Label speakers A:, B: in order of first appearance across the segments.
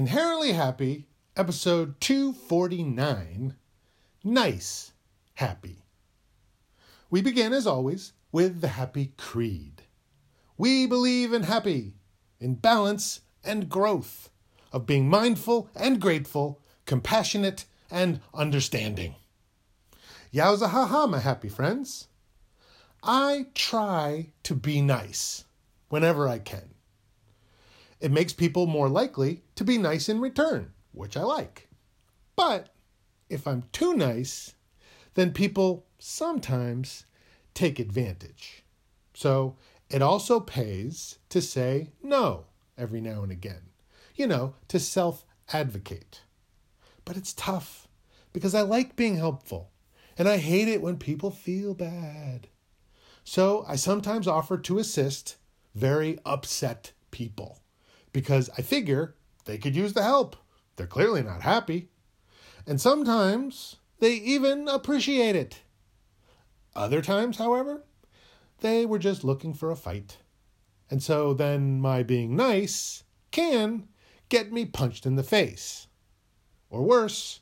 A: Inherently Happy, episode 249 Nice Happy. We begin, as always, with the Happy Creed. We believe in happy, in balance and growth, of being mindful and grateful, compassionate and understanding. Yowza ha ha, my happy friends. I try to be nice whenever I can. It makes people more likely to be nice in return, which I like. But if I'm too nice, then people sometimes take advantage. So it also pays to say no every now and again, you know, to self advocate. But it's tough because I like being helpful and I hate it when people feel bad. So I sometimes offer to assist very upset people because I figure they could use the help. They're clearly not happy. And sometimes they even appreciate it. Other times, however, they were just looking for a fight. And so then my being nice can get me punched in the face. Or worse,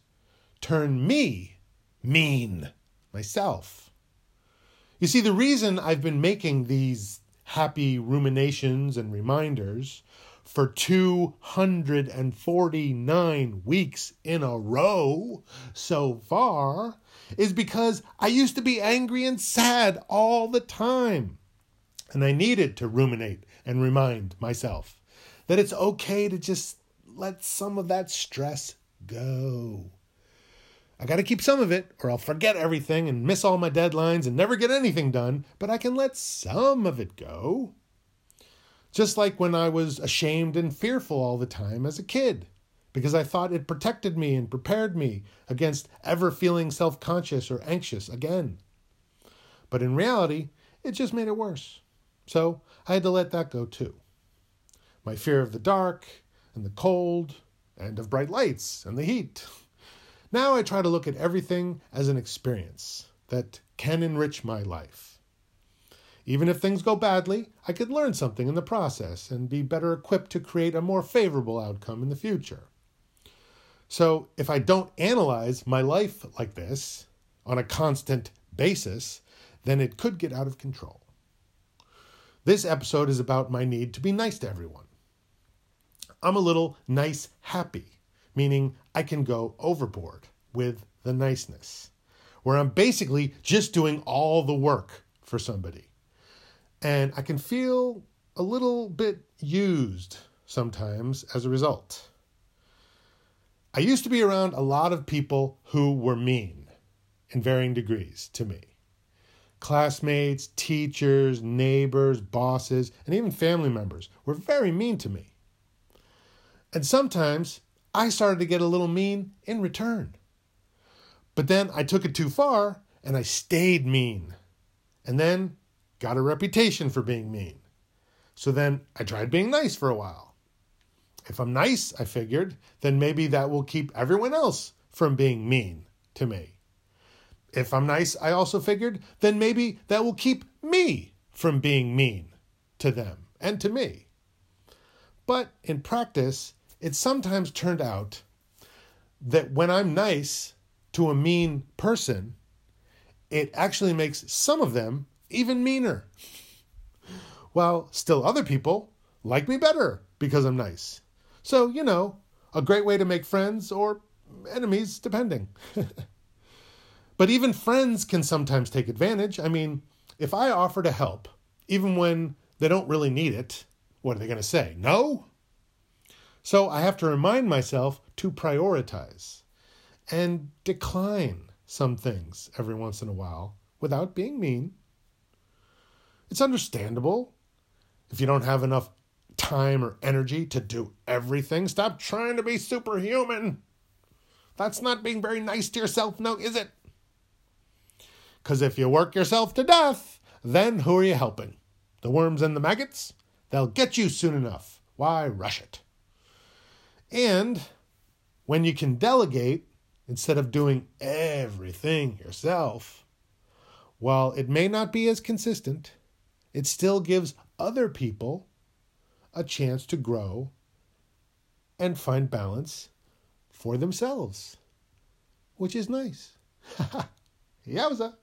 A: turn me mean myself. You see, the reason I've been making these happy ruminations and reminders for 249 weeks in a row so far is because I used to be angry and sad all the time. And I needed to ruminate and remind myself that it's okay to just let some of that stress go. I got to keep some of it, or I'll forget everything and miss all my deadlines and never get anything done, but I can let some of it go. Just like when I was ashamed and fearful all the time as a kid, because I thought it protected me and prepared me against ever feeling self conscious or anxious again. But in reality, it just made it worse. So I had to let that go too. My fear of the dark and the cold and of bright lights and the heat. Now I try to look at everything as an experience that can enrich my life. Even if things go badly, I could learn something in the process and be better equipped to create a more favorable outcome in the future. So, if I don't analyze my life like this on a constant basis, then it could get out of control. This episode is about my need to be nice to everyone. I'm a little nice happy, meaning I can go overboard with the niceness, where I'm basically just doing all the work for somebody. And I can feel a little bit used sometimes as a result. I used to be around a lot of people who were mean in varying degrees to me. Classmates, teachers, neighbors, bosses, and even family members were very mean to me. And sometimes I started to get a little mean in return. But then I took it too far and I stayed mean. And then got a reputation for being mean. So then I tried being nice for a while. If I'm nice, I figured, then maybe that will keep everyone else from being mean to me. If I'm nice, I also figured, then maybe that will keep me from being mean to them and to me. But in practice, it sometimes turned out that when I'm nice to a mean person, it actually makes some of them even meaner. While still other people like me better because I'm nice. So, you know, a great way to make friends or enemies, depending. but even friends can sometimes take advantage. I mean, if I offer to help, even when they don't really need it, what are they going to say? No? So I have to remind myself to prioritize and decline some things every once in a while without being mean it's understandable. If you don't have enough time or energy to do everything, stop trying to be superhuman. That's not being very nice to yourself, no, is it? Because if you work yourself to death, then who are you helping? The worms and the maggots? They'll get you soon enough. Why rush it? And when you can delegate instead of doing everything yourself, while it may not be as consistent, it still gives other people a chance to grow and find balance for themselves, which is nice. Yowza.